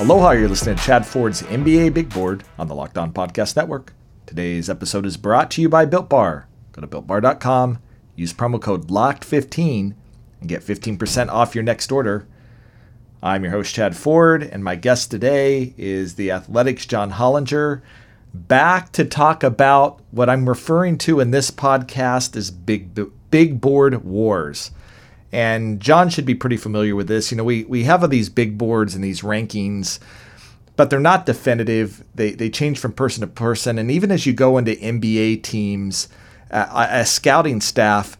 Aloha, you're listening to Chad Ford's NBA Big Board on the Locked On Podcast Network. Today's episode is brought to you by Built Bar. Go to builtbar.com, use promo code LOCKED15, and get 15% off your next order. I'm your host, Chad Ford, and my guest today is the Athletic's John Hollinger, back to talk about what I'm referring to in this podcast as big, big board wars. And John should be pretty familiar with this. You know, we, we have these big boards and these rankings, but they're not definitive. They, they change from person to person. And even as you go into NBA teams, uh, a scouting staff,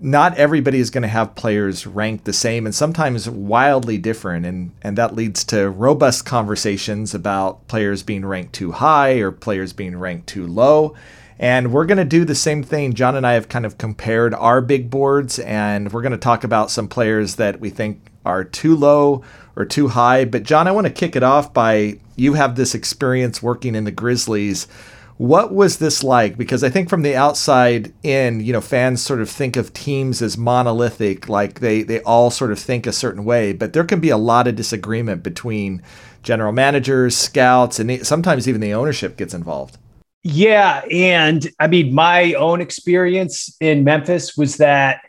not everybody is going to have players ranked the same and sometimes wildly different. And, and that leads to robust conversations about players being ranked too high or players being ranked too low. And we're going to do the same thing. John and I have kind of compared our big boards, and we're going to talk about some players that we think are too low or too high. But, John, I want to kick it off by you have this experience working in the Grizzlies. What was this like? Because I think from the outside in, you know, fans sort of think of teams as monolithic, like they, they all sort of think a certain way, but there can be a lot of disagreement between general managers, scouts, and sometimes even the ownership gets involved. Yeah. And I mean, my own experience in Memphis was that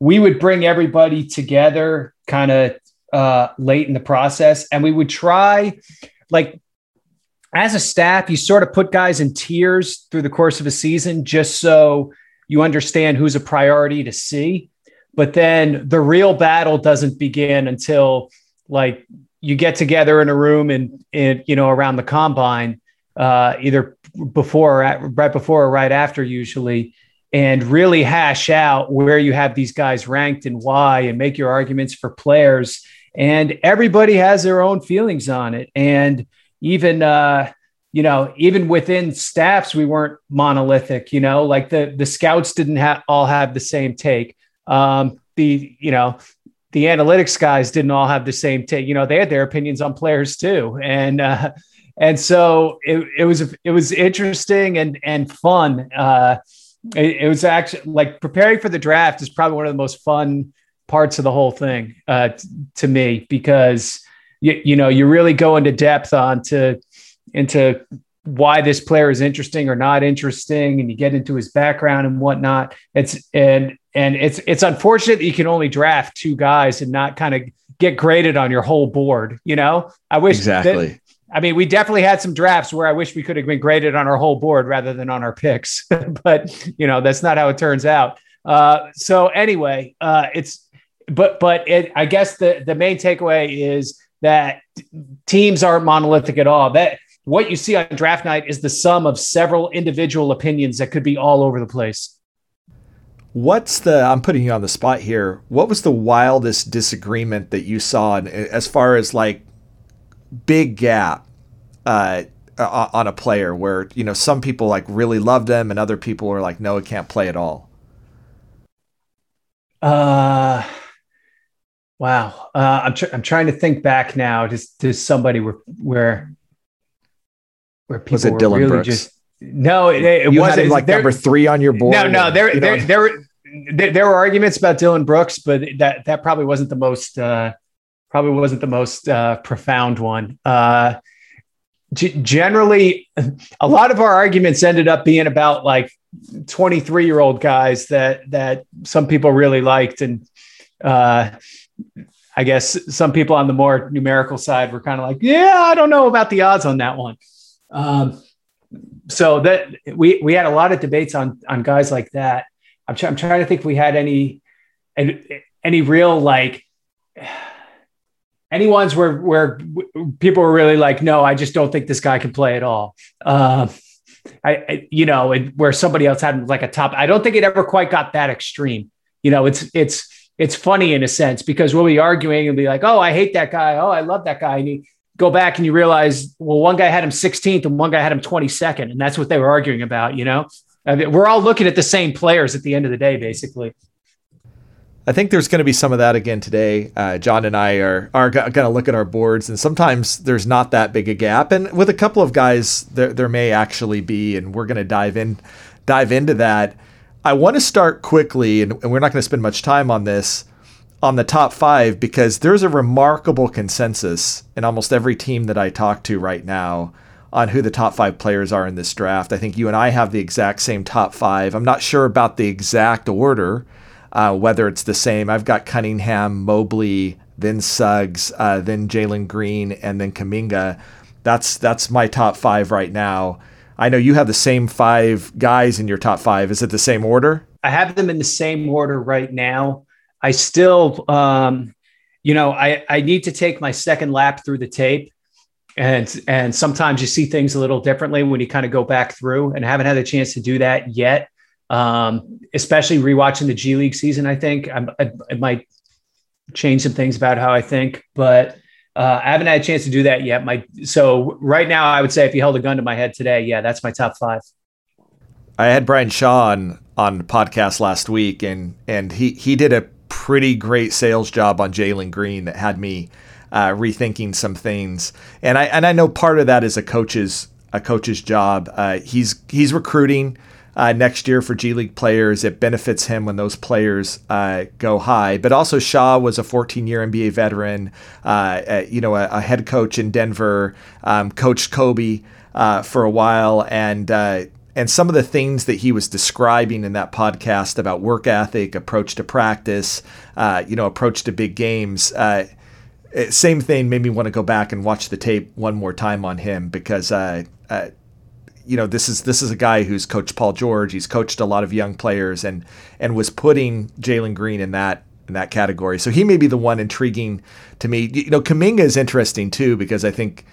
we would bring everybody together kind of uh, late in the process and we would try, like, as a staff, you sort of put guys in tiers through the course of a season just so you understand who's a priority to see. But then the real battle doesn't begin until like you get together in a room and, and you know around the combine uh, either before or at, right before or right after usually and really hash out where you have these guys ranked and why and make your arguments for players. And everybody has their own feelings on it. And even uh, you know even within staffs we weren't monolithic you know like the the scouts didn't have all have the same take. Um, the you know the analytics guys didn't all have the same take. You know they had their opinions on players too. And uh, and so it, it was it was interesting and and fun. Uh, it, it, was actually like preparing for the draft is probably one of the most fun parts of the whole thing uh, t- to me because you, you know you really go into depth onto into why this player is interesting or not interesting and you get into his background and whatnot. It's and and it's it's unfortunate that you can only draft two guys and not kind of get graded on your whole board you know? I wish exactly I mean, we definitely had some drafts where I wish we could have been graded on our whole board rather than on our picks, but you know that's not how it turns out. Uh, so anyway, uh, it's but but it, I guess the the main takeaway is that teams aren't monolithic at all. That what you see on draft night is the sum of several individual opinions that could be all over the place. What's the? I'm putting you on the spot here. What was the wildest disagreement that you saw, as far as like big gap uh, on a player where you know some people like really loved them and other people were like no it can't play at all. Uh wow. Uh i'm, tr- I'm trying to think back now to, to somebody where where where people was it Dillon really Brooks? just no it, it you wasn't. like there, number three on your board no no there there, there there there were arguments about Dillon Brooks but that that probably wasn't the most uh probably wasn't the most uh, profound one. Uh, g- generally, a lot of our arguments ended up being about like 23 year old guys that that some people really liked, and uh, I guess some people on the more numerical side were kind of like, yeah, I don't know about the odds on that one. Um, so that we we had a lot of debates on on guys like that. I'm, I'm trying to think if we had any, any real like any ones where where people were really like, no, I just don't think this guy can play at all. Uh, I, I, you know, and where somebody else had like a top. I don't think it ever quite got that extreme. You know, it's it's it's funny in a sense because we'll be arguing and be like, oh, I hate that guy. Oh, I love that guy. And you go back and you realize, well, one guy had him 16th and one guy had him 22nd, and that's what they were arguing about. You know, I mean, we're all looking at the same players at the end of the day, basically. I think there's going to be some of that again today. Uh, John and I are are going to look at our boards, and sometimes there's not that big a gap. And with a couple of guys, there there may actually be, and we're going to dive in dive into that. I want to start quickly, and, and we're not going to spend much time on this on the top five because there's a remarkable consensus in almost every team that I talk to right now on who the top five players are in this draft. I think you and I have the exact same top five. I'm not sure about the exact order, uh, whether it's the same. I've got Cunningham, Mobley, then Suggs, uh, then Jalen Green, and then Kuminga. That's that's my top five right now. I know you have the same five guys in your top five. Is it the same order? I have them in the same order right now. I still, um, you know, I, I need to take my second lap through the tape. And, and sometimes you see things a little differently when you kind of go back through and haven't had a chance to do that yet. Um, especially rewatching the G League season, I think I, I, I might change some things about how I think, but uh, I haven't had a chance to do that yet. My so right now, I would say if you held a gun to my head today, yeah, that's my top five. I had Brian Shaw on, on podcast last week, and and he he did a pretty great sales job on Jalen Green that had me uh, rethinking some things. And I and I know part of that is a coach's a coach's job. Uh, he's he's recruiting uh, next year for G League players. It benefits him when those players uh, go high. But also, Shaw was a 14 year NBA veteran, uh, uh, you know, a, a, head coach in Denver, um, coached Kobe uh, for a while, and uh, and some of the things that he was describing in that podcast about work ethic, approach to practice, you know, approach to big games. same thing made me want to go back and watch the tape one more time on him because you know this is this is a guy who's coached Paul George. He's coached a lot of young players and and was putting Jalen Green in that in that category. So he may be the one intriguing to me. You know, Kuminga is interesting too because I think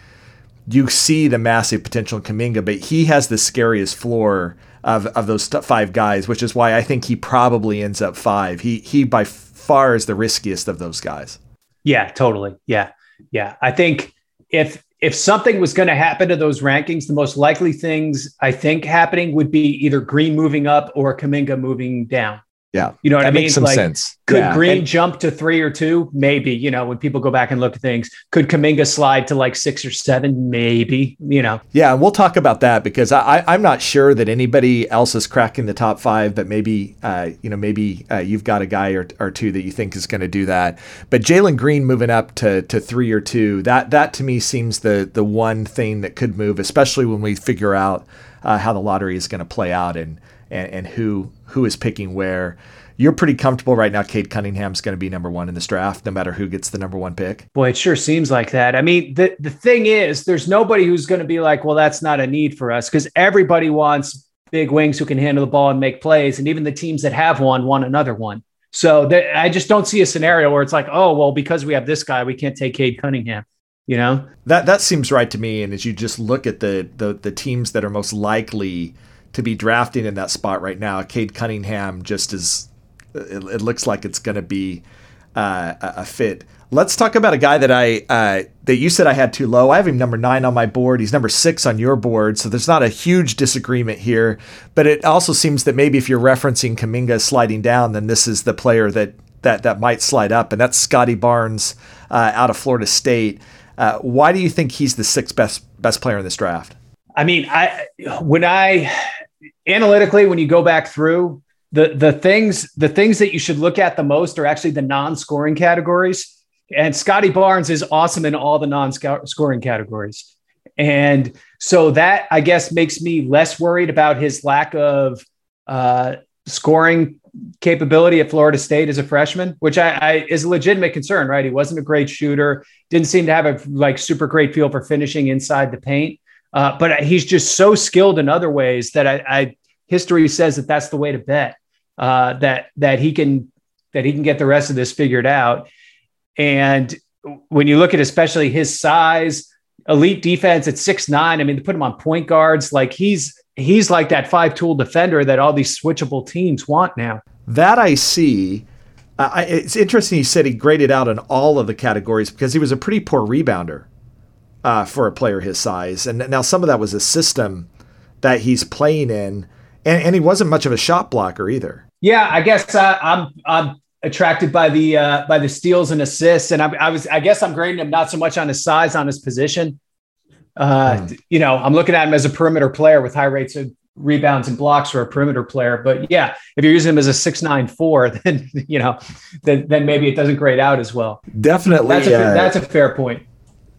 you see the massive potential in Kuminga, but he has the scariest floor of of those five guys, which is why I think he probably ends up five. He he by far is the riskiest of those guys. Yeah, totally. Yeah, yeah. I think if if something was going to happen to those rankings, the most likely things I think happening would be either Green moving up or Kuminga moving down. Yeah. You know what that I mean? Makes some like, sense. Could yeah. Green and, jump to three or two? Maybe, you know, when people go back and look at things. Could Kuminga slide to like six or seven? Maybe, you know. Yeah, and we'll talk about that because I, I'm not sure that anybody else is cracking the top five, but maybe, uh, you know, maybe uh, you've got a guy or, or two that you think is going to do that. But Jalen Green moving up to, to three or two, that that to me seems the the one thing that could move, especially when we figure out uh, how the lottery is going to play out and, and and who who is picking where you're pretty comfortable right now. Cade Cunningham's going to be number one in this draft, no matter who gets the number one pick. Boy, it sure seems like that. I mean, the the thing is, there's nobody who's going to be like, well, that's not a need for us because everybody wants big wings who can handle the ball and make plays, and even the teams that have one want another one. So th- I just don't see a scenario where it's like, oh, well, because we have this guy, we can't take Cade Cunningham. You know that that seems right to me. And as you just look at the the, the teams that are most likely to be drafting in that spot right now, Cade Cunningham just is it, it looks like it's going to be uh, a fit. Let's talk about a guy that I uh, that you said I had too low. I have him number nine on my board. He's number six on your board, so there's not a huge disagreement here. But it also seems that maybe if you're referencing Kuminga sliding down, then this is the player that that that might slide up, and that's Scottie Barnes uh, out of Florida State. Uh, why do you think he's the sixth best best player in this draft? I mean, I when I analytically when you go back through the the things the things that you should look at the most are actually the non-scoring categories. And Scottie Barnes is awesome in all the non-scoring categories. And so that I guess makes me less worried about his lack of uh, scoring capability at Florida State as a freshman, which I, I, is a legitimate concern, right? He wasn't a great shooter, didn't seem to have a like super great feel for finishing inside the paint, uh, but he's just so skilled in other ways that I, I history says that that's the way to bet uh, that that he can that he can get the rest of this figured out. And when you look at especially his size, elite defense at six nine, I mean, to put him on point guards, like he's he's like that five tool defender that all these switchable teams want now. That I see. Uh, it's interesting. He said he graded out in all of the categories because he was a pretty poor rebounder uh, for a player his size, and now some of that was a system that he's playing in, and, and he wasn't much of a shot blocker either. Yeah, I guess uh, I'm I'm attracted by the uh, by the steals and assists, and I, I, was I guess I'm grading him not so much on his size, on his position. Uh, mm. You know, I'm looking at him as a perimeter player with high rates of rebounds and blocks for a perimeter player. But yeah, if you're using him as a six nine four, then you know, then then maybe it doesn't grade out as well. Definitely, that's a, uh, that's a fair point.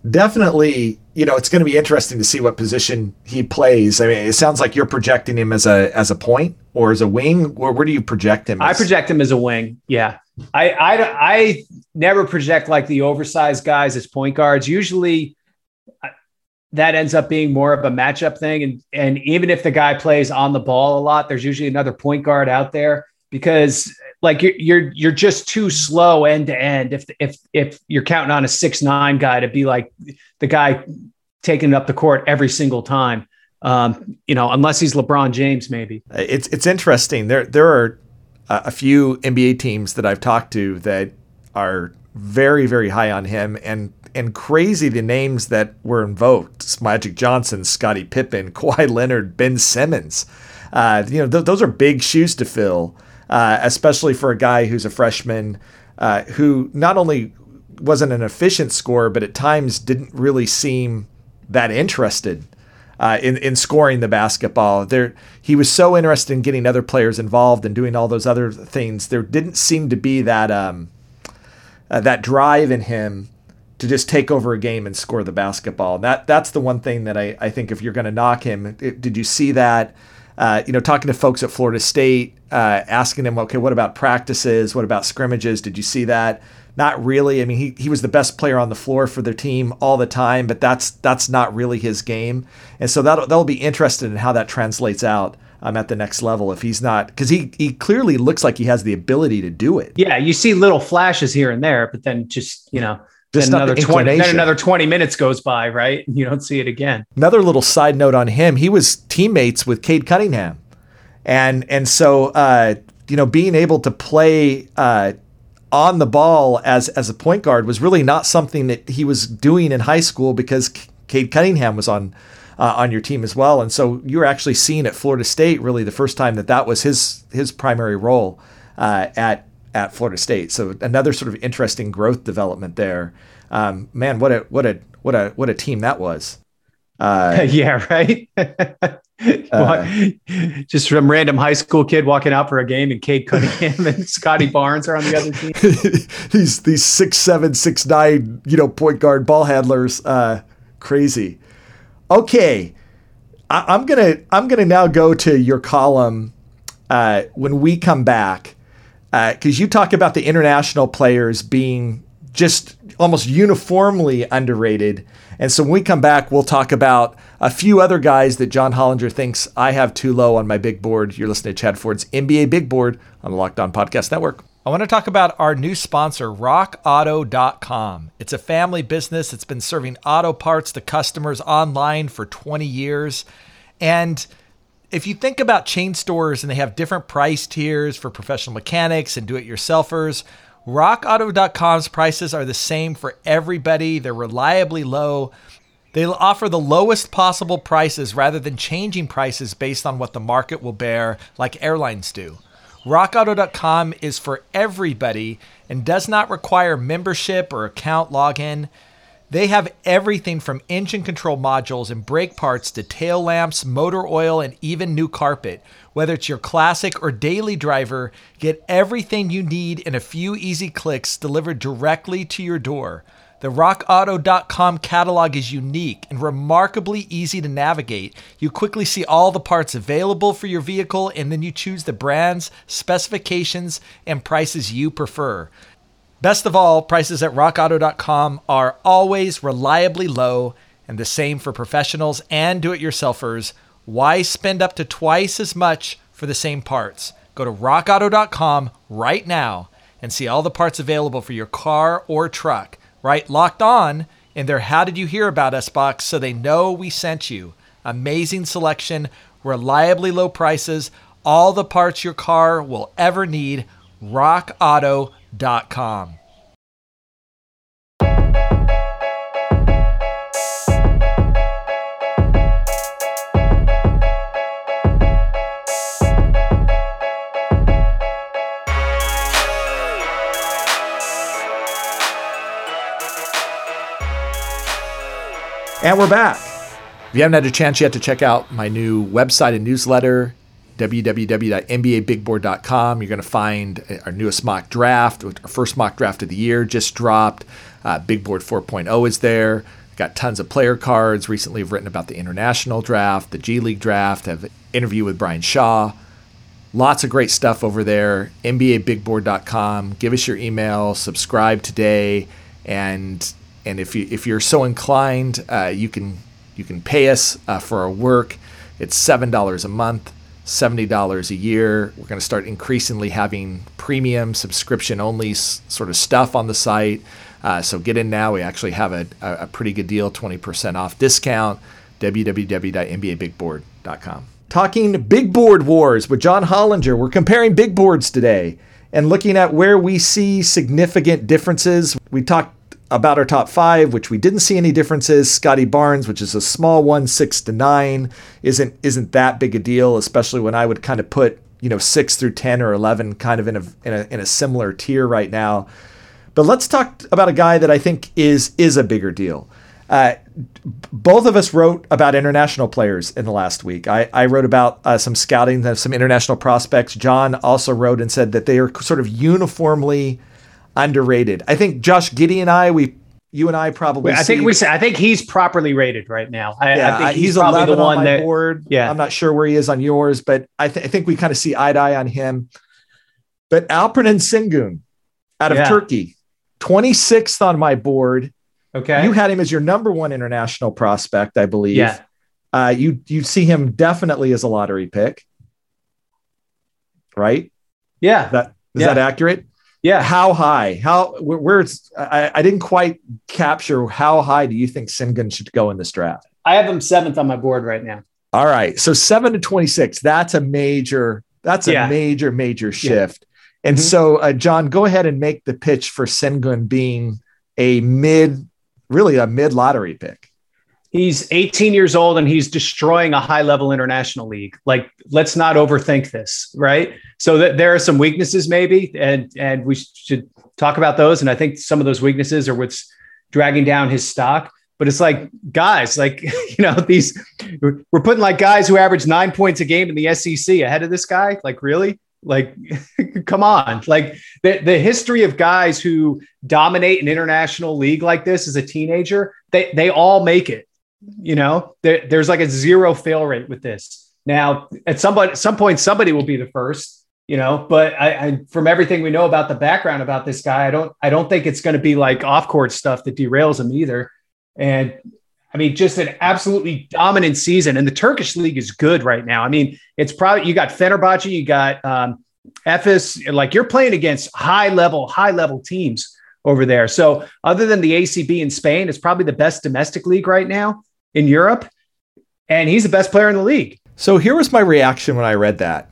Definitely, you know, it's going to be interesting to see what position he plays. I mean, it sounds like you're projecting him as a as a point or as a wing, or where do you project him? As? I project him as a wing. Yeah, I I I never project like the oversized guys as point guards. Usually, that ends up being more of a matchup thing. And and even if the guy plays on the ball a lot, there's usually another point guard out there because like you're you're, you're just too slow end to end. If if if you're counting on a six nine guy to be like the guy taking it up the court every single time. Um, you know, unless he's LeBron James, maybe. It's it's interesting. There there are a few NBA teams that I've talked to that are very very high on him and and crazy the names that were invoked: Magic Johnson, Scottie Pippen, Kawhi Leonard, Ben Simmons. Uh, you know, th- those are big shoes to fill, uh, especially for a guy who's a freshman uh, who not only wasn't an efficient scorer, but at times didn't really seem that interested uh, in in scoring the basketball. There, he was so interested in getting other players involved and doing all those other things. There didn't seem to be that um, uh, that drive in him to just take over a game and score the basketball. That that's the one thing that I, I think if you're going to knock him, it, did you see that? Uh, you know, talking to folks at Florida State, uh, asking them, okay, what about practices? What about scrimmages? Did you see that? Not really. I mean, he, he was the best player on the floor for their team all the time, but that's that's not really his game. And so that that'll be interested in how that translates out um, at the next level if he's not because he he clearly looks like he has the ability to do it. Yeah, you see little flashes here and there, but then just you know just then another 20 then another 20 minutes goes by right? And you don't see it again. Another little side note on him he was teammates with Cade Cunningham. And and so uh, you know being able to play uh, on the ball as as a point guard was really not something that he was doing in high school because Cade Cunningham was on uh, on your team as well. And so you were actually seeing at Florida State really the first time that that was his his primary role uh, at at Florida State. So another sort of interesting growth development there. Um, man, what a what a what a what a team that was. Uh, yeah, right. uh, Just some random high school kid walking out for a game, and Cade Cunningham and Scottie Barnes are on the other team. these these six seven six nine you know point guard ball handlers, uh, crazy. Okay, I, am gonna I'm gonna now go to your column uh, when we come back because uh, you talk about the international players being just almost uniformly underrated. And so when we come back, we'll talk about a few other guys that John Hollinger thinks I have too low on my big board. You're listening to Chad Ford's NBA Big Board on the Locked On Podcast Network. I want to talk about our new sponsor, RockAuto.com. It's a family business. It's been serving auto parts to customers online for 20 years. And if you think about chain stores and they have different price tiers for professional mechanics and do it yourselfers, rockauto.com's prices are the same for everybody. They're reliably low. They'll offer the lowest possible prices rather than changing prices based on what the market will bear, like airlines do. RockAuto.com is for everybody and does not require membership or account login. They have everything from engine control modules and brake parts to tail lamps, motor oil, and even new carpet. Whether it's your classic or daily driver, get everything you need in a few easy clicks delivered directly to your door. The rockauto.com catalog is unique and remarkably easy to navigate. You quickly see all the parts available for your vehicle and then you choose the brands, specifications, and prices you prefer. Best of all, prices at rockauto.com are always reliably low and the same for professionals and do it yourselfers. Why spend up to twice as much for the same parts? Go to rockauto.com right now and see all the parts available for your car or truck. Write locked on in their How Did You Hear About Us box so they know we sent you. Amazing selection, reliably low prices, all the parts your car will ever need. RockAuto.com com. And we're back. If you haven't had a chance yet to check out my new website and newsletter, www.nbabigboard.com, you're going to find our newest mock draft. Our first mock draft of the year just dropped. Uh, Big Board 4.0 is there. Got tons of player cards. Recently, I've written about the international draft, the G League draft. Have interview with Brian Shaw. Lots of great stuff over there. NBABigBoard.com. Give us your email. Subscribe today, and and if you if you're so inclined, uh, you can you can pay us uh, for our work. It's seven dollars a month, seventy dollars a year. We're going to start increasingly having premium subscription only s- sort of stuff on the site. Uh, so get in now. We actually have a, a pretty good deal, 20% off discount. www.nbabigboard.com. Talking big board wars with John Hollinger. We're comparing big boards today and looking at where we see significant differences. We talked about our top five, which we didn't see any differences. Scottie Barnes, which is a small one, six to nine, isn't isn't that big a deal, especially when I would kind of put you know six through ten or eleven kind of in a in a, in a similar tier right now. But let's talk about a guy that I think is is a bigger deal. Uh, both of us wrote about international players in the last week. I, I wrote about uh, some scouting of some international prospects. John also wrote and said that they are sort of uniformly underrated. I think Josh Giddey and I, we, you and I probably. I think we. I think he's properly rated right now. I, yeah, I think he's, he's, probably the one on that. Board. Yeah, I'm not sure where he is on yours, but I, th- I think we kind of see eye to eye on him. But Alperen Sengun out of Yeah. Turkey, 26th on my board. Okay. You had him as your number one international prospect, I believe. yeah. Uh, you you see him definitely as a lottery pick, right? Yeah. That is Yeah. that accurate? Yeah. How high? How where, where's I, I didn't quite capture how high do you think Sengun should go in this draft? I have him seventh on my board right now. All right, so seven to twenty six. That's a major. That's a major major shift. And Mhm. so, uh, John, go ahead and make the pitch for Sengun being a mid, really a mid lottery pick. He's 18 years old and he's destroying a high level international league. Like, let's not overthink this, right? So that there are some weaknesses maybe, and and we should talk about those. And I think some of those weaknesses are what's dragging down his stock. But it's like, guys, like you know, these we're putting like guys who average nine points a game in the SEC ahead of this guy. Like, really? Like, come on! Like the the history of guys who dominate an international league like this as a teenager, they they all make it you know there, there's like a zero fail rate with this. Now at somebody some point somebody will be the first you know but I, I from everything we know about the background about this guy i don't i don't think it's going to be like off court stuff that derails him either. And i mean just an absolutely dominant season and the turkish league is good right now. I mean it's probably you got fenerbahce you got um Efes, like you're playing against high level high level teams over there. So other than the acb in spain it's probably the best domestic league right now in Europe, and he's the best player in the league. So here was my reaction when I read that.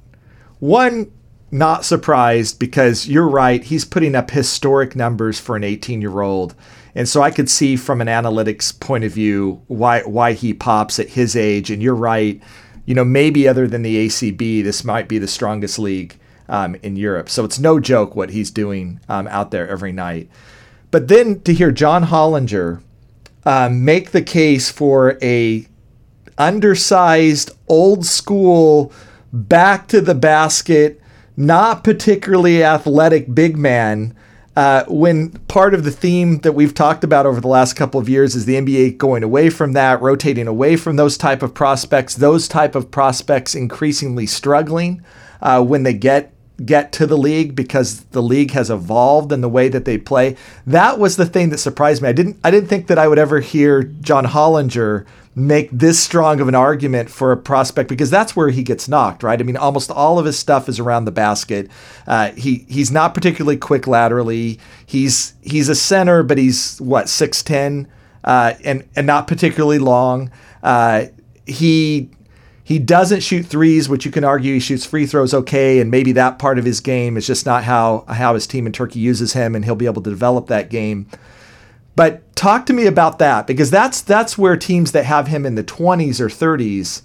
One, not surprised because you're right. He's putting up historic numbers for an 18 year old. And so I could see from an analytics point of view why why he pops at his age. And you're right. You know, maybe other than the ACB, this might be the strongest league um, in Europe. So it's no joke what he's doing um, out there every night. But then to hear John Hollinger um, make the case for a undersized, old school, back to the basket, not particularly athletic big man. Uh, when part of the theme that we've talked about over the last couple of years is the NBA going away from that, rotating away from those type of prospects, those type of prospects increasingly struggling uh, when they get get to the league because the league has evolved in the way that they play. That was the thing that surprised me. I didn't I didn't think that I would ever hear John Hollinger make this strong of an argument for a prospect because that's where he gets knocked, right? I mean, almost all of his stuff is around the basket. Uh, he he's not particularly quick laterally. He's he's a center, but he's what six ten uh, and and not particularly long. Uh, he he doesn't shoot threes, which you can argue he shoots free throws okay, and maybe that part of his game is just not how how his team in Turkey uses him, and he'll be able to develop that game. But talk to me about that because that's that's where teams that have him in the 20s or 30s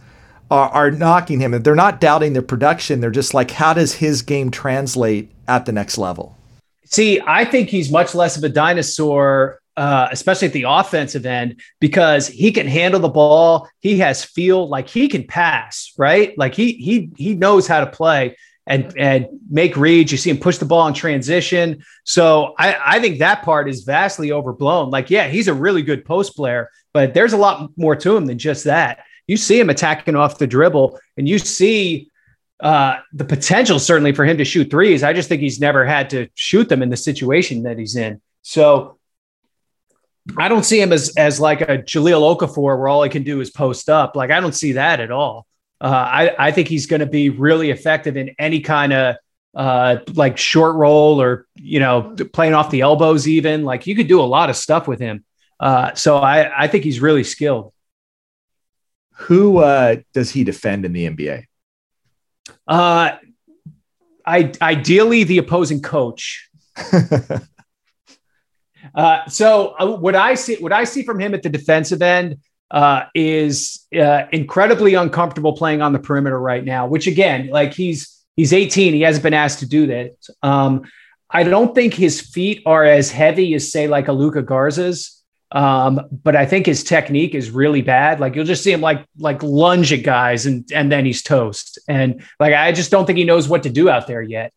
are, are knocking him, and they're not doubting their production. They're just like, how does his game translate at the next level? See, I think he's much less of a dinosaur uh, especially at the offensive end, because he can handle the ball. He has feel like he can pass, right? Like he he he knows how to play and and make reads. You see him push the ball in transition. So I, I think that part is vastly overblown. Like, yeah, he's a really good post player, but there's a lot more to him than just that. You see him attacking off the dribble, and you see uh, the potential certainly for him to shoot threes. I just think he's never had to shoot them in the situation that he's in. So I don't see him as as like a Jahlil Okafor where all he can do is post up. Like I don't see that at all. Uh, I I think he's going to be really effective in any kind of uh, like short roll or you know playing off the elbows even. Like you could do a lot of stuff with him. Uh, so I I think he's really skilled. Who uh, does he defend in the NBA? Uh, I ideally the opposing coach. uh, so uh, what I see, what I see from him at the defensive end uh, is uh, incredibly uncomfortable playing on the perimeter right now. Which again, like he's he's 18, he hasn't been asked to do that. Um, I don't think his feet are as heavy as say like a Luka Garza's. Um, but I think his technique is really bad. Like you'll just see him like like lunge at guys and and then he's toast. And like I just don't think he knows what to do out there yet.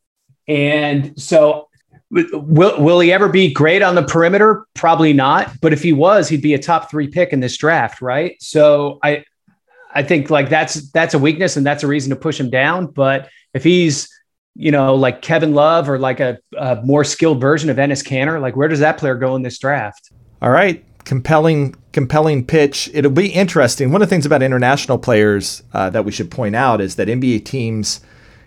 And so will will he ever be great on the perimeter? Probably not. But if he was, he'd be a top three pick in this draft, right? So I I think like that's that's a weakness and that's a reason to push him down. But if he's you know, like Kevin Love or like a, a more skilled version of Enes Kanter, like where does that player go in this draft? All right, compelling, compelling pitch. It'll be interesting. One of the things about international players uh, that we should point out is that NBA teams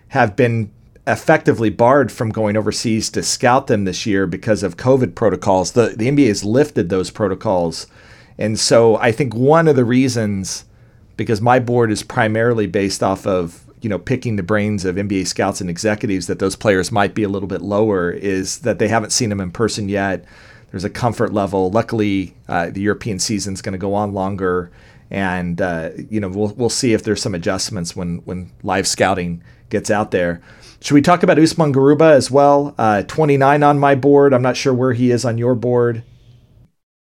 have been effectively barred from going overseas to scout them this year because of COVID protocols. The the NBA has lifted those protocols, and so I think one of the reasons, because my board is primarily based off of you know picking the brains of NBA scouts and executives, that those players might be a little bit lower, is that they haven't seen them in person yet there's a comfort level. Luckily, uh, the European season is going to go on longer, and uh, you know we'll we'll see if there's some adjustments when when live scouting gets out there. Should we talk about Usman Garuba as well? Uh, 29 on my board. I'm not sure where he is on your board.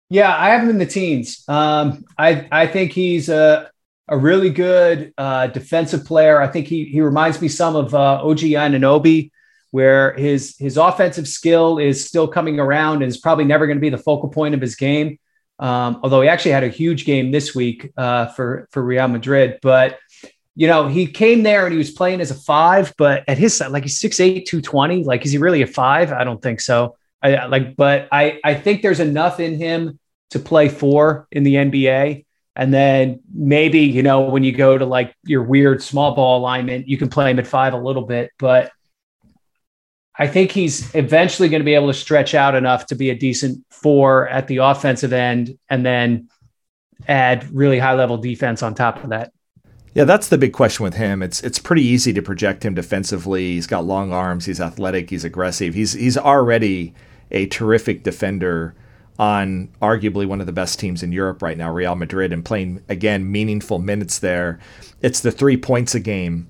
Yeah, I have him in the teens. Um, I I think he's a a really good uh, defensive player. I think he he reminds me some of uh, OG Anunoby where his his offensive skill is still coming around and is probably never going to be the focal point of his game. Um, although he actually had a huge game this week uh, for for Real Madrid, but you know he came there and he was playing as a five, but at his like he's 6'8", 220. Like is he really a five? I don't think so. I like, but I I think there's enough in him to play four in the NBA. And then maybe, you know, when you go to like your weird small ball alignment, you can play him at five a little bit. But I think he's eventually going to be able to stretch out enough to be a decent four at the offensive end and then add really high level defense on top of that. Yeah, that's the big question with him. It's it's pretty easy to project him defensively. He's got long arms, he's athletic, he's aggressive. He's he's already a terrific defender on arguably one of the best teams in Europe right now, Real Madrid, and playing again meaningful minutes there. It's the three points a game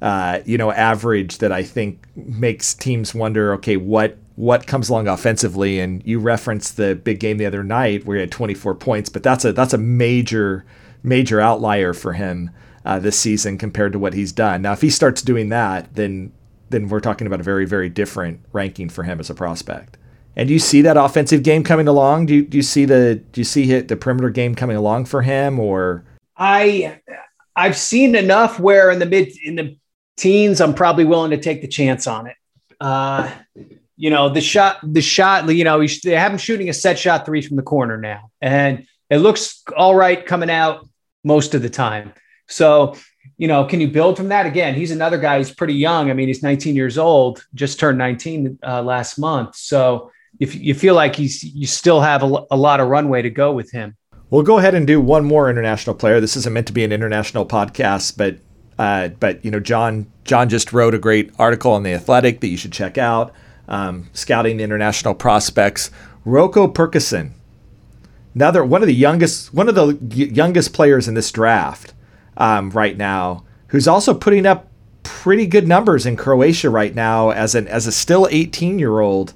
uh, you know, average that I think makes teams wonder, okay, what what comes along offensively? And you referenced the big game the other night where he had 24 points, but that's a that's a major major outlier for him uh, this season compared to what he's done. Now, if he starts doing that, then then we're talking about a very very different ranking for him as a prospect. And do you see that offensive game coming along? Do you, do you see the do you see the perimeter game coming along for him or? I I've seen enough where in the mid in the teens, I'm probably willing to take the chance on it. Uh, you know, the shot, the shot, you know, they have him shooting a set shot three from the corner now, and it looks all right coming out most of the time. So, you know, can you build from that? Again, he's another guy who's pretty young. I mean, he's 19 years old, just turned 19 uh, last month. So, if you feel like he's, you still have a, a lot of runway to go with him. We'll go ahead and do one more international player. This isn't meant to be an international podcast, but uh, but you know, John John just wrote a great article on the Athletic that you should check out, um, scouting international prospects. Roko Prkačin, another one of the youngest one of the youngest players in this draft um, right now, who's also putting up pretty good numbers in Croatia right now as an as a still 18 year old,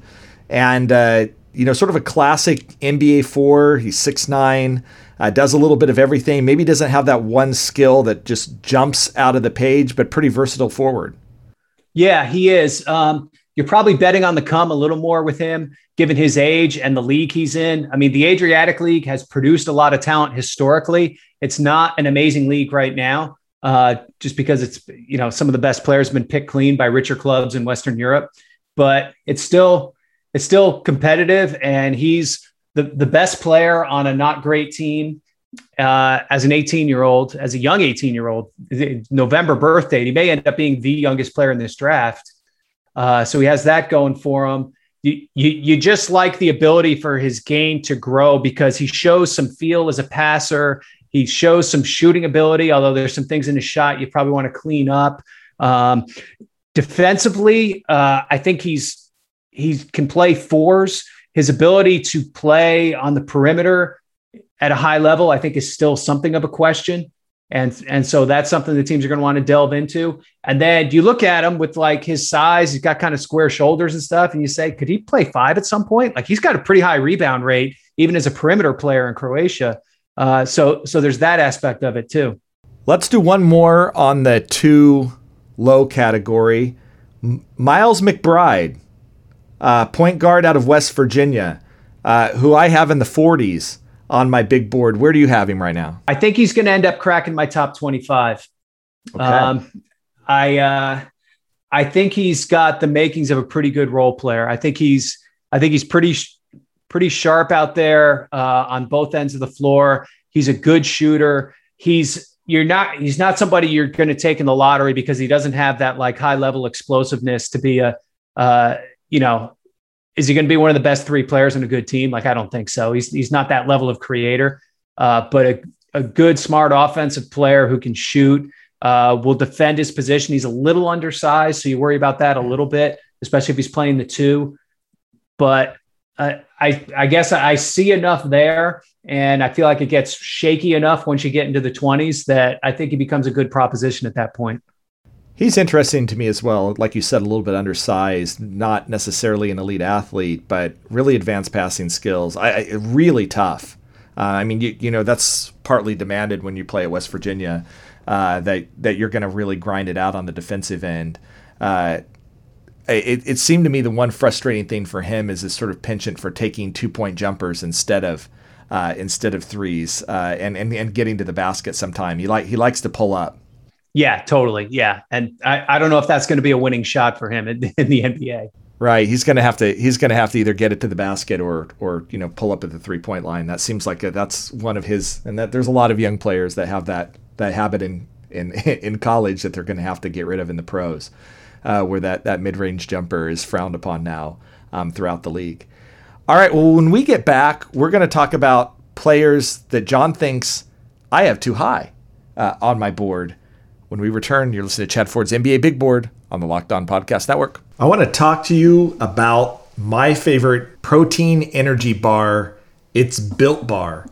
and uh, you know, sort of a classic NBA four. He's six nine, uh, does a little bit of everything. Maybe doesn't have that one skill that just jumps out of the page, but pretty versatile forward. Yeah, he is. Um, you're probably betting on the come a little more with him, given his age and the league he's in. I mean, the Adriatic League has produced a lot of talent historically. It's not an amazing league right now, uh, just because it's you know some of the best players have been picked clean by richer clubs in Western Europe, but it's still it's still competitive, and he's the the best player on a not great team. Uh, as an 18 year old, as a young 18 year old, November birthday, he may end up being the youngest player in this draft. Uh, so he has that going for him. You, you, you just like the ability for his game to grow because he shows some feel as a passer. He shows some shooting ability, although there's some things in his shot you probably want to clean up. Um, defensively, uh, I think he's he can play fours. His ability to play on the perimeter at a high level, I think, is still something of a question. And, and so that's something the teams are going to want to delve into. And then you look at him with like his size, he's got kind of square shoulders and stuff. And you say, could he play five at some point? Like he's got a pretty high rebound rate, even as a perimeter player in Croatia. Uh, so, so there's that aspect of it too. Let's do one more on the too low category. Miles McBride, uh, point guard out of West Virginia, uh, who I have in the 40s on my big board. Where do you have him right now? I think he's going to end up cracking my top 25. Okay. Um, I uh, I think he's got the makings of a pretty good role player. I think he's I think he's pretty pretty sharp out there uh, on both ends of the floor. He's a good shooter. He's you're not he's not somebody you're going to take in the lottery because he doesn't have that like high level explosiveness to be a uh, you know is he going to be one of the best three players in a good team? Like, I don't think so. He's, he's not that level of creator, uh, but a, a good, smart offensive player who can shoot, uh, will defend his position. He's a little undersized, so you worry about that a little bit, especially if he's playing the two. But uh, I, I guess I see enough there, and I feel like it gets shaky enough once you get into the 20s that I think he becomes a good proposition at that point. He's interesting to me as well. Like you said, a little bit undersized, not necessarily an elite athlete, but really advanced passing skills. I, I really tough. Uh, I mean, you, you know that's partly demanded when you play at West Virginia. Uh, that that you're going to really grind it out on the defensive end. Uh, it, it seemed to me the one frustrating thing for him is this sort of penchant for taking two point jumpers instead of uh, instead of threes uh, and, and and getting to the basket sometime. He like he likes to pull up. Yeah, totally. Yeah. And I, I don't know if that's going to be a winning shot for him in, in the NBA. Right. He's going to have to he's going to have to either get it to the basket or or you know pull up at the three point line. That seems like a, that's one of his and that there's a lot of young players that have that that habit in in in college that they're going to have to get rid of in the pros, uh, where that that mid range jumper is frowned upon now um, throughout the league. All right. Well, when we get back, we're going to talk about players that John thinks I have too high uh, on my board. When we return, you're listening to Chad Ford's NBA Big Board on the Locked On Podcast Network. I want to talk to you about my favorite protein energy bar. It's Built Bar.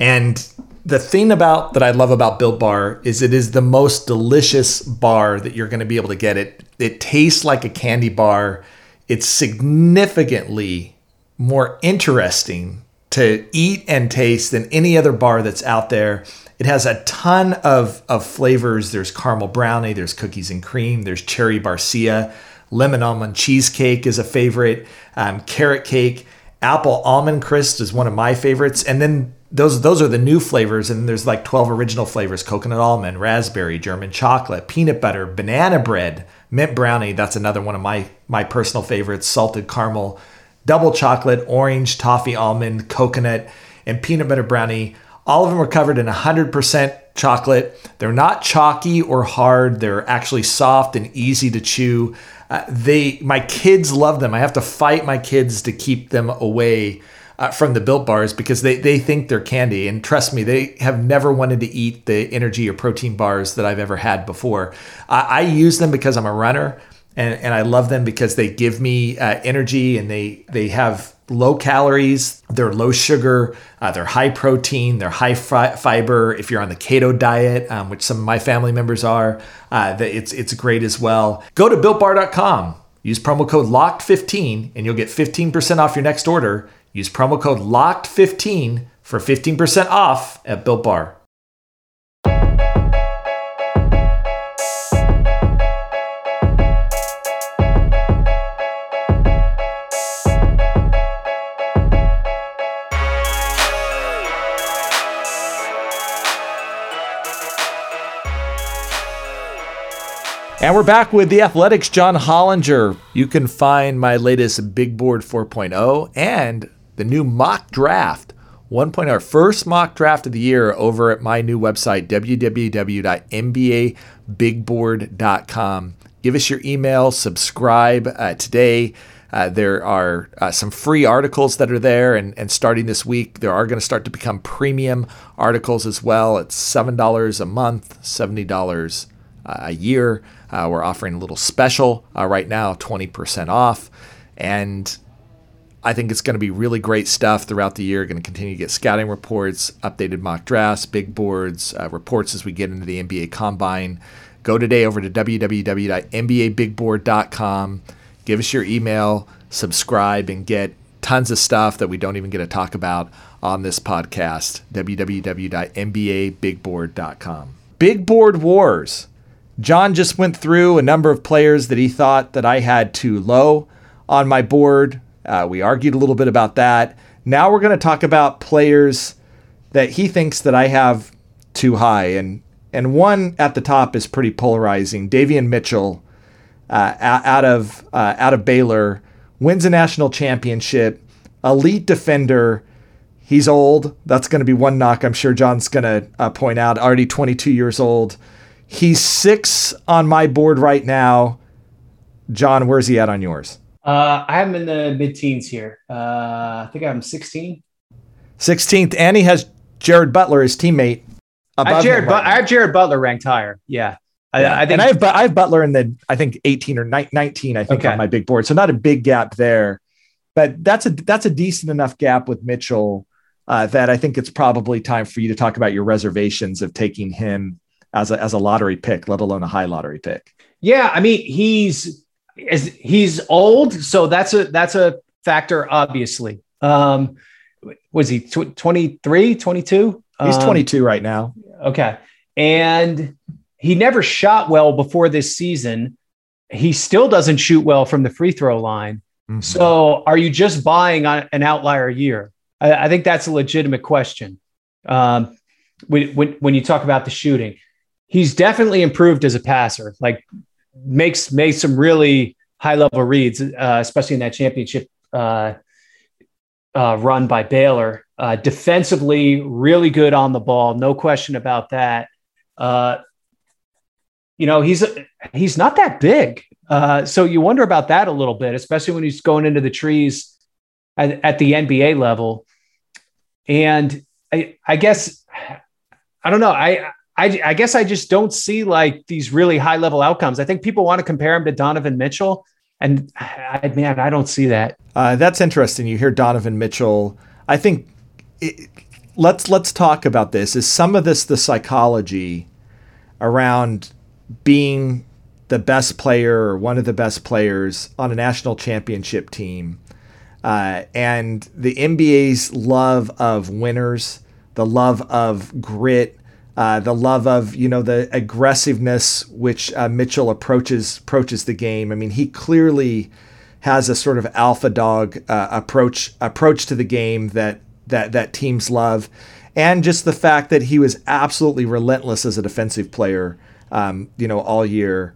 And the thing about that I love about Built Bar is it is the most delicious bar that you're going to be able to get. It it tastes like a candy bar. It's significantly more interesting to eat and taste than any other bar that's out there. It has a ton of, of flavors. There's caramel brownie, there's cookies and cream, there's cherry barcia, lemon almond cheesecake is a favorite, um, carrot cake, apple almond crisp is one of my favorites, and then those those are the new flavors, and there's like 12 original flavors: coconut almond, raspberry, German chocolate, peanut butter, banana bread, mint brownie. That's another one of my my personal favorites: salted caramel, double chocolate, orange, toffee almond, coconut, and peanut butter brownie all of them are covered in 100% chocolate. They're not chalky or hard. They're actually soft and easy to chew. Uh, they, my kids love them. I have to fight my kids to keep them away uh, from the built bars because they, they think they're candy. And trust me, they have never wanted to eat the energy or protein bars that I've ever had before. I, I use them because I'm a runner and, and I love them because they give me uh, energy and they, they have low calories, they're low sugar, uh, they're high protein, they're high fi- fiber. If you're on the keto diet, um, which some of my family members are, uh, it's it's great as well. Go to builtbar.com Use promo code LOCKED15 and you'll get 15% off your next order. Use promo code LOCKED15 for 15% off at Built And we're back with the Athletic's, John Hollinger. You can find my latest Big Board 4.0 and the new mock draft 1.0, our first mock draft of the year over at my new website, www.nbabigboard.com. Give us your email, subscribe uh, today. Uh, there are uh, some free articles that are there, and, and starting this week, there are going to start to become premium articles as well. It's $7 a month, $70 a year. Uh, we're offering a little special uh, right now, 20% off. And I think it's going to be really great stuff throughout the year. Going to continue to get scouting reports, updated mock drafts, big boards, uh, reports as we get into the NBA Combine. Go today over to www.nbabigboard.com. Give us your email, subscribe, and get tons of stuff that we don't even get to talk about on this podcast. www.nbabigboard.com. Big Board Wars. John just went through a number of players that he thought that I had too low on my board. Uh, we argued a little bit about that. Now we're going to talk about players that he thinks that I have too high, and and one at the top is pretty polarizing. Davion Mitchell, uh, out of uh, out of Baylor, wins a national championship, elite defender. He's old. That's going to be one knock. I'm sure John's going to uh, point out. Already 22 years old. He's six on my board right now. John, where's he at on yours? Uh, I'm in the mid teens here. Uh, I think I'm 16. 16th. And he has Jared Butler, his teammate. I have, Jared right I have Jared Butler ranked higher. Yeah. yeah. I, I, think and I have, I have Butler in the, I think 18 or 19, I think okay. on my big board. So not a big gap there, but that's a, that's a decent enough gap with Mitchell uh, that I think it's probably time for you to talk about your reservations of taking him as a, as a lottery pick, let alone a high lottery pick. Yeah, I mean he's he's old, so that's a that's a factor. Obviously, um, was he tw- 23, 22? He's um, 22 right now. Okay, and he never shot well before this season. He still doesn't shoot well from the free throw line. Mm-hmm. So, are you just buying on an outlier year? I, I think that's a legitimate question. Um, when, when, when you talk about the shooting, he's definitely improved as a passer. Like makes makes some really high level reads, uh, especially in that championship uh, uh, run by Baylor. Uh, defensively, really good on the ball, no question about that. Uh, you know, he's he's not that big, uh, so you wonder about that a little bit, especially when he's going into the trees at, at the NBA level. And I, I guess I don't know. I I, I guess I just don't see like these really high level outcomes. I think people want to compare him to Donovan Mitchell, and I, man, I don't see that. Uh, that's interesting. You hear Donovan Mitchell. I think it, let's let's talk about this. Is some of this the psychology around being the best player or one of the best players on a national championship team, uh, and the NBA's love of winners, the love of grit uh, the love of you know the aggressiveness which uh, Mitchell approaches approaches the game. I mean, he clearly has a sort of alpha dog uh, approach approach to the game that that that teams love, and just the fact that he was absolutely relentless as a defensive player, um, you know, all year.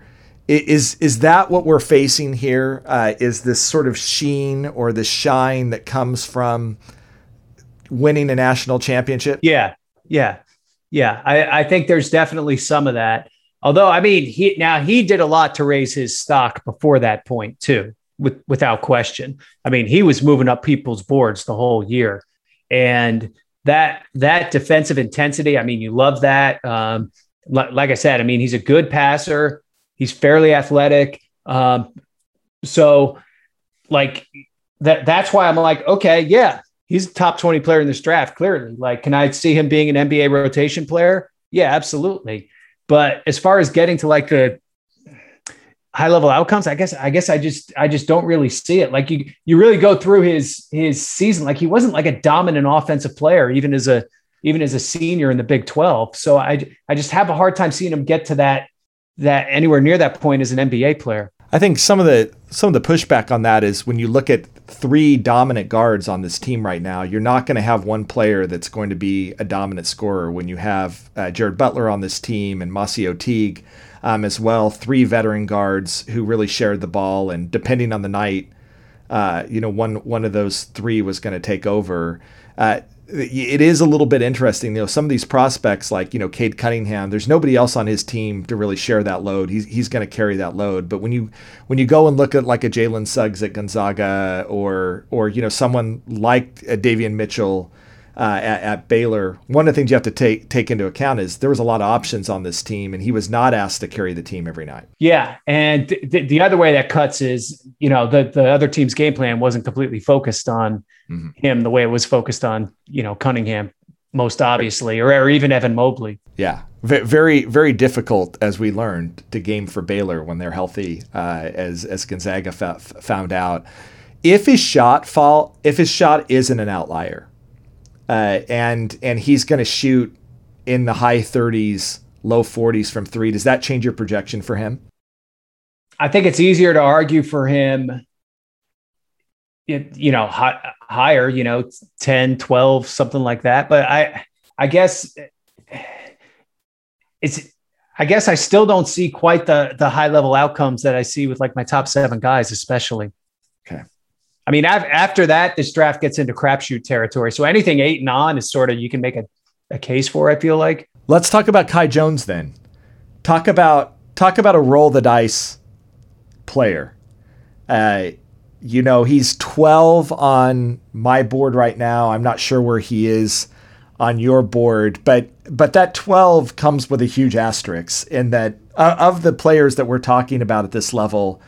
Is is that what we're facing here? Uh, is this sort of sheen or the shine that comes from winning a national championship? Yeah, yeah. Yeah, I, I think there's definitely some of that. Although, I mean, he now he did a lot to raise his stock before that point too, with, without question. I mean, he was moving up people's boards the whole year, and that that defensive intensity. I mean, you love that. Um, like I said, I mean, he's a good passer. He's fairly athletic. Um, so, like that. That's why I'm like, okay, yeah, he's a top 20 player in this draft, clearly. Like, can I see him being an NBA rotation player? Yeah, absolutely. But as far as getting to like the high level outcomes. I guess I guess I just I just don't really see it. Like you you really go through his his season. Like he wasn't like a dominant offensive player even as a even as a senior in the Big 12. So I I just have a hard time seeing him get to that that anywhere near that point as an NBA player. I think some of the some of the pushback on that is when you look at three dominant guards on this team right now, you're not going to have one player that's going to be a dominant scorer. When you have uh, Jared Butler on this team and MaCio Teague um, as well, three veteran guards who really shared the ball, and depending on the night, uh, you know, one one of those three was going to take over. Uh, it is a little bit interesting. You know, some of these prospects, like you know, Cade Cunningham, there's nobody else on his team to really share that load. He's he's going to carry that load. But when you when you go and look at like a Jalen Suggs at Gonzaga, or or you know someone like a Davion Mitchell uh, at, at, Baylor, one of the things you have to take take into account is there was a lot of options on this team, and he was not asked to carry the team every night. Yeah, and th- the other way that cuts is you know the the other team's game plan wasn't completely focused on mm-hmm. him the way it was focused on you know Cunningham most obviously, or, or even Evan Mobley. Yeah, very very difficult as we learned to game for Baylor when they're healthy, uh, as as Gonzaga f- found out. If his shot fall, if his shot isn't an outlier, uh, and and he's going to shoot in the high 30s, low 40s from three. Does that change your projection for him? I think it's easier to argue for him, it, you know, high, higher, you know, 10, 12, something like that. But I, I guess it's, I guess I still don't see quite the the high level outcomes that I see with like my top seven guys, especially. Okay. I mean, after that, this draft gets into crapshoot territory. So anything eight and on is sort of you can make a, a case for. I feel like. Let's talk about Kai Jones then. Talk about talk about a roll the dice player. Uh, you know, he's 12 on my board right now. I'm not sure where he is on your board, but but that 12 comes with a huge asterisk in that uh, of the players that we're talking about at this level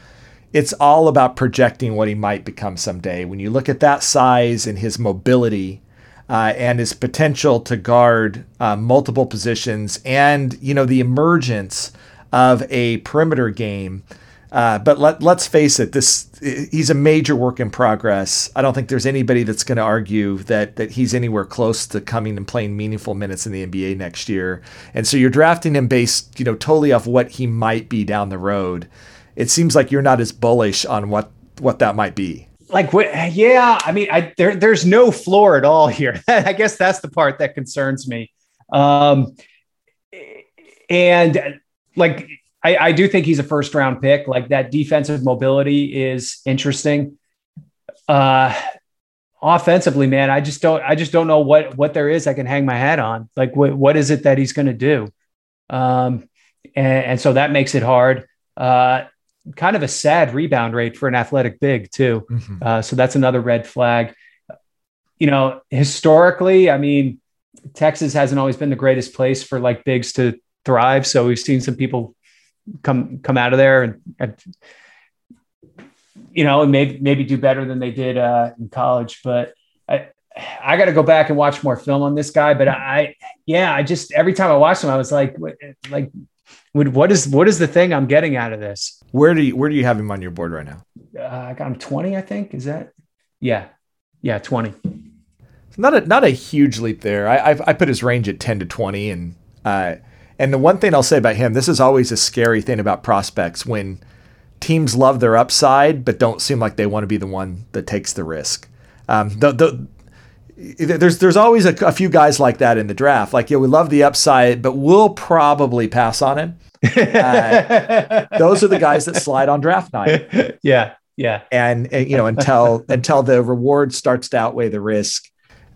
it's all about projecting what he might become someday. When you look at that size and his mobility uh, and his potential to guard uh, multiple positions, and you know the emergence of a perimeter game. Uh, but let, let's face it, this he's a major work in progress. I don't think there's anybody that's going to argue that that he's anywhere close to coming and playing meaningful minutes in the NBA next year. And so you're drafting him based, you know, totally off what he might be down the road it seems like you're not as bullish on what what that might be. Like what? Yeah, I mean, I there there's no floor at all here. I guess that's the part that concerns me. Um, and like I, I do think he's a first round pick. Like that defensive mobility is interesting. Uh, offensively, man, I just don't I just don't know what what there is I can hang my hat on. Like what what is it that he's going to do? Um, and, and, so that makes it hard. Uh, kind of a sad rebound rate for an athletic big too. Mm-hmm. Uh, so that's another red flag. You know, historically, I mean, Texas hasn't always been the greatest place for like bigs to thrive. So we've seen some people come come out of there and, and you know, and maybe maybe do better than they did uh, in college. But I I got to go back and watch more film on this guy. But I yeah, I just every time I watched him, I was like, like what is what is the thing I'm getting out of this? Where do you where do you have him on your board right now? Uh, I got him 20, I think. Is that? Yeah, yeah, 20. Not a not a huge leap there. I I've, i put his range at 10 to 20, and uh, and the one thing I'll say about him, this is always a scary thing about prospects when teams love their upside but don't seem like they want to be the one that takes the risk. Um, the, the there's there's always a, a, few guys like that in the draft. Like, yeah, we love the upside, but we'll probably pass on him. Uh, those are the guys that slide on draft night. Yeah, yeah. And, and you know, until until the reward starts to outweigh the risk,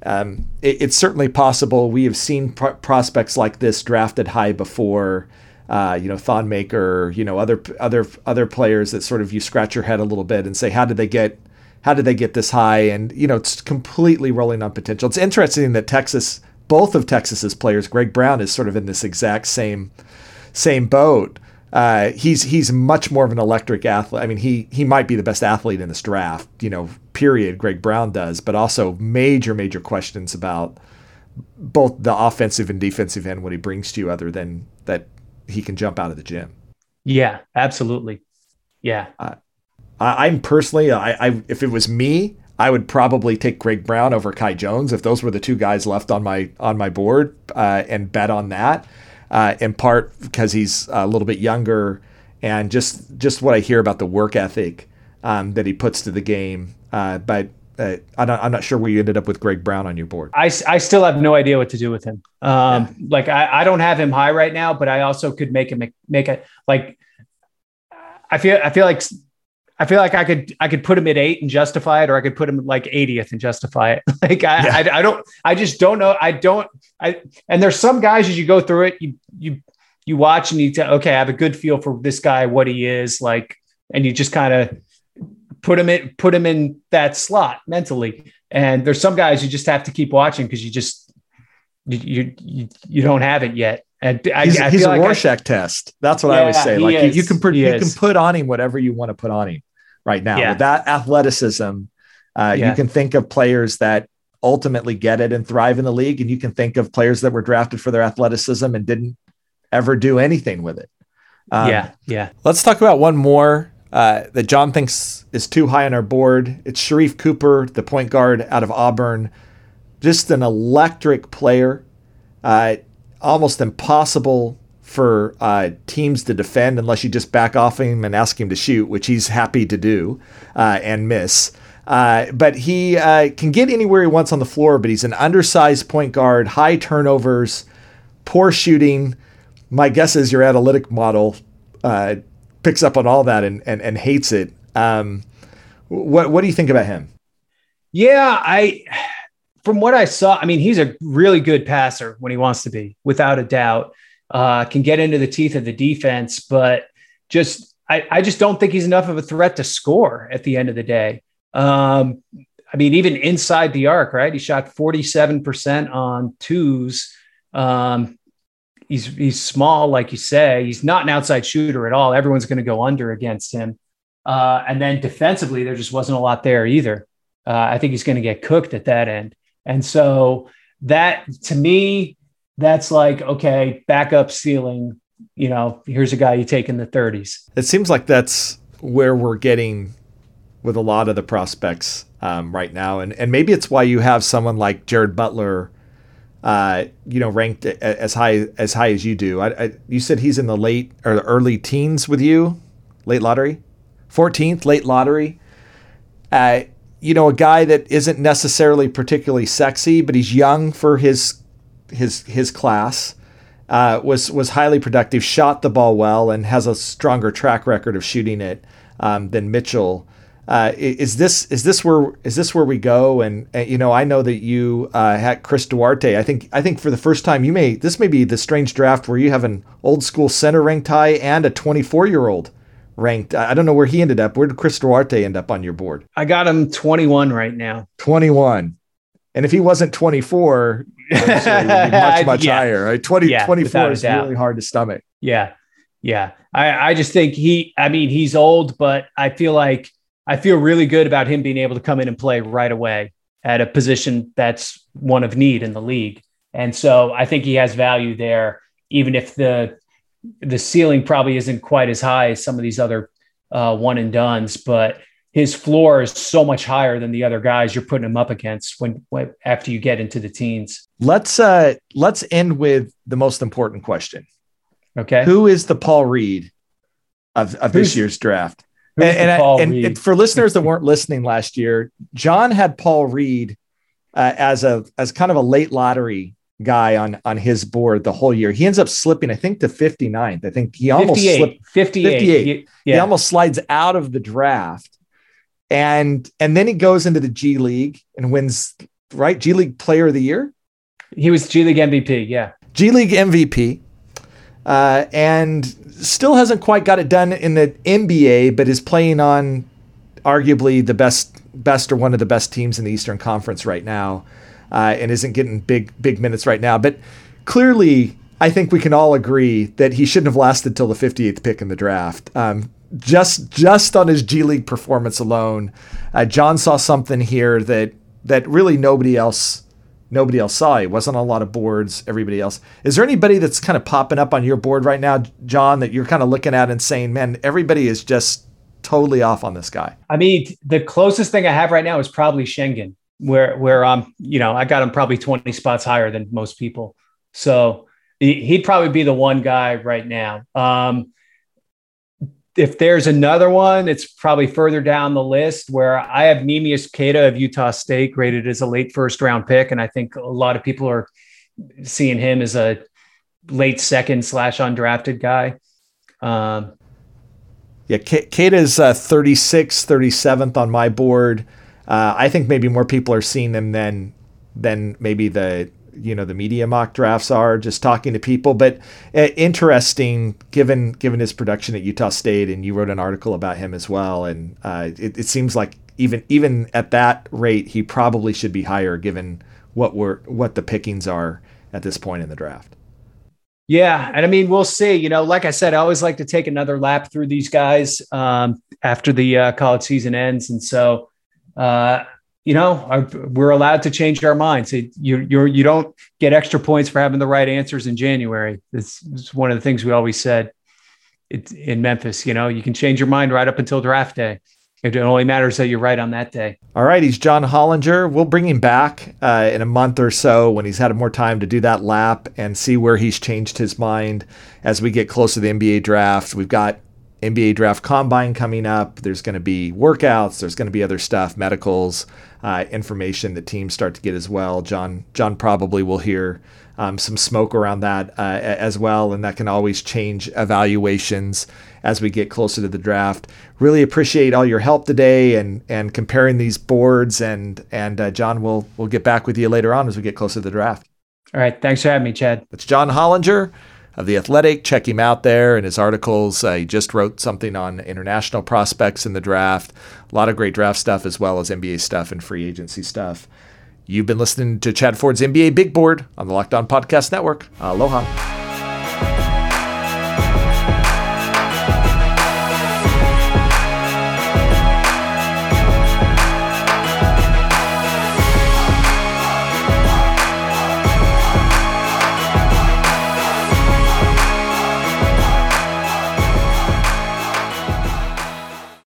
um, it, it's certainly possible. We have seen prospects like this drafted high before. Uh, you know, Thon Maker, you know, other other other players that sort of you scratch your head a little bit and say, how did they get how did they get this high? And you know, it's completely rolling on potential. It's interesting that Texas, both of Texas's players, Greg Brown is sort of in this exact same same boat. Uh, he's he's much more of an electric athlete. I mean, he he might be the best athlete in this draft. You know, period. Greg Brown does, but also major major questions about both the offensive and defensive end what he brings to you, other than that he can jump out of the gym. Yeah, absolutely. Yeah. Uh, I, am personally, I, I, if it was me, I would probably take Greg Brown over Kai Jones if those were the two guys left on my on my board uh, and bet on that. Uh, in part because he's a little bit younger and just just what I hear about the work ethic um, that he puts to the game. Uh, but uh, I'm, not, I'm not sure where you ended up with Greg Brown on your board. I, I still have no idea what to do with him. Um, yeah. Like I, I don't have him high right now, but I also could make him make it like I feel I feel like I feel like I could I could put him at eight and justify it, or I could put him like 80th and justify it. like I, yeah. I, I don't I just don't know. I don't I and there's some guys as you go through it, you you you watch and you tell okay, I have a good feel for this guy, what he is like, and you just kind of put him in put him in that slot mentally. And there's some guys you just have to keep watching because you just you, you you don't have it yet. And I, he's, I he's a like Rorschach I, test. That's what yeah, I always say. Like you, you, can put, you is. can put on him whatever you want to put on him right now. Yeah. With that athleticism, uh, yeah. you can think of players that ultimately get it and thrive in the league, and you can think of players that were drafted for their athleticism and didn't ever do anything with it. Um, yeah, yeah. Let's talk about one more uh, that John thinks is too high on our board. It's Sharife Cooper, the point guard out of Auburn. Just an electric player. Uh, almost impossible for uh, teams to defend unless you just back off him and ask him to shoot, which he's happy to do uh, and miss. Uh, but he uh, can get anywhere he wants on the floor, but he's an undersized point guard, high turnovers, poor shooting. My guess is your analytic model uh, picks up on all that and, and, and hates it. Um, what, what do you think about him? Yeah, I from what I saw, I mean, he's a really good passer when he wants to be, without a doubt. Uh, can get into the teeth of the defense, but just I, I just don't think he's enough of a threat to score at the end of the day. Um, I mean, even inside the arc, right? He shot 47% on twos. Um, he's he's small, like you say. He's not an outside shooter at all. Everyone's going to go under against him. Uh, and then defensively, there just wasn't a lot there either. Uh, I think he's going to get cooked at that end. And so that to me, that's like, okay, backup ceiling, you know, here's a guy you take in the 30s. It seems like that's where we're getting with a lot of the prospects um, right now. And, and maybe it's why you have someone like Jared Butler, uh, you know, ranked as high as high as you do. I, I, you said he's in the late or the early teens with you, late lottery, 14th, late lottery. Uh, you know, a guy that isn't necessarily particularly sexy, but he's young for his his his class. Uh, was was highly productive, shot the ball well, and has a stronger track record of shooting it um, than Mitchell. Uh, is this is this where is this where we go? And uh, you know, I know that you uh, had Chris Duarte. I think I think for the first time, you may this may be the strange draft where you have an old school center ranked high and a 24 year old ranked. I don't know where he ended up. Where did Chris Duarte end up on your board? I got him 21 right now. 21. And if he wasn't 24, much, much yeah. higher. Right? 20, yeah, 24 is really hard to stomach. Yeah. Yeah. I, I just think he, I mean, he's old, but I feel like I feel really good about him being able to come in and play right away at a position that's one of need in the league. And so I think he has value there, even if the the ceiling probably isn't quite as high as some of these other uh, one and dones, but his floor is so much higher than the other guys you're putting him up against when, when after you get into the teens. Let's uh let's end with the most important question. Okay. Who is the Paul Reed of, of this year's draft? And, and, and, and, for listeners that weren't listening last year, John had Paul Reed uh, as a as kind of a late lottery guy on on his board the whole year. He ends up slipping, I think, to 59th. I think he almost 58, slipped 58. 58. Yeah. He almost slides out of the draft. And and then he goes into the G League and wins right G League Player of the Year. He was G League MVP, yeah. G League MVP. Uh, and still hasn't quite got it done in the NBA, but is playing on arguably the best best or one of the best teams in the Eastern Conference right now uh, and isn't getting big big minutes right now. But clearly, I think we can all agree that he shouldn't have lasted till the 58th pick in the draft. Um, just just on his G League performance alone, uh, John saw something here that that really nobody else nobody else saw. He wasn't on a lot of boards. Everybody else. Is there anybody that's kind of popping up on your board right now, John, that you're kind of looking at and saying, "Man, everybody is just totally off on this guy. I mean, the closest thing I have right now is probably Sengun, where where I'm, you know, I got him probably 20 spots higher than most people. So he'd probably be the one guy right now. Um, if there's another one, it's probably further down the list where I have Neemias Queta of Utah State graded as a late first round pick. And I think a lot of people are seeing him as a late second slash undrafted guy. Um, yeah, Queta is uh, 36th, 37th on my board. Uh, I think maybe more people are seeing him than than maybe the you know the media mock drafts are just talking to people but uh, interesting given given his production at utah state and you wrote an article about him as well and uh, it, it, seems like even even at that rate he probably should be higher given what we're what the pickings are at this point in the draft yeah and i mean we'll see you know like i said i always like to take another lap through these guys um, after the uh, college season ends and so uh, you know, we're allowed to change our minds. You you're you don't get extra points for having the right answers in January. It's, it's one of the things we always said it, in Memphis. You know, you can change your mind right up until draft day. It only matters that you're right on that day. All right, he's John Hollinger. We'll bring him back uh, in a month or so when he's had more time to do that lap and see where he's changed his mind as we get close to the NBA draft. We've got NBA draft combine coming up. There's going to be workouts. There's going to be other stuff, medicals uh, information that teams start to get as well. John John probably will hear um, some smoke around that uh, as well, and that can always change evaluations as we get closer to the draft. Really appreciate all your help today and and comparing these boards and and uh, John will we'll get back with you later on as we get closer to the draft. All right, thanks for having me, Chad. It's John Hollinger of The Athletic. Check him out there and his articles. Uh, he just wrote something on international prospects in the draft. A lot of great draft stuff as well as NBA stuff and free agency stuff. You've been listening to Chad Ford's NBA Big Board on the Locked On Podcast Network. Aloha.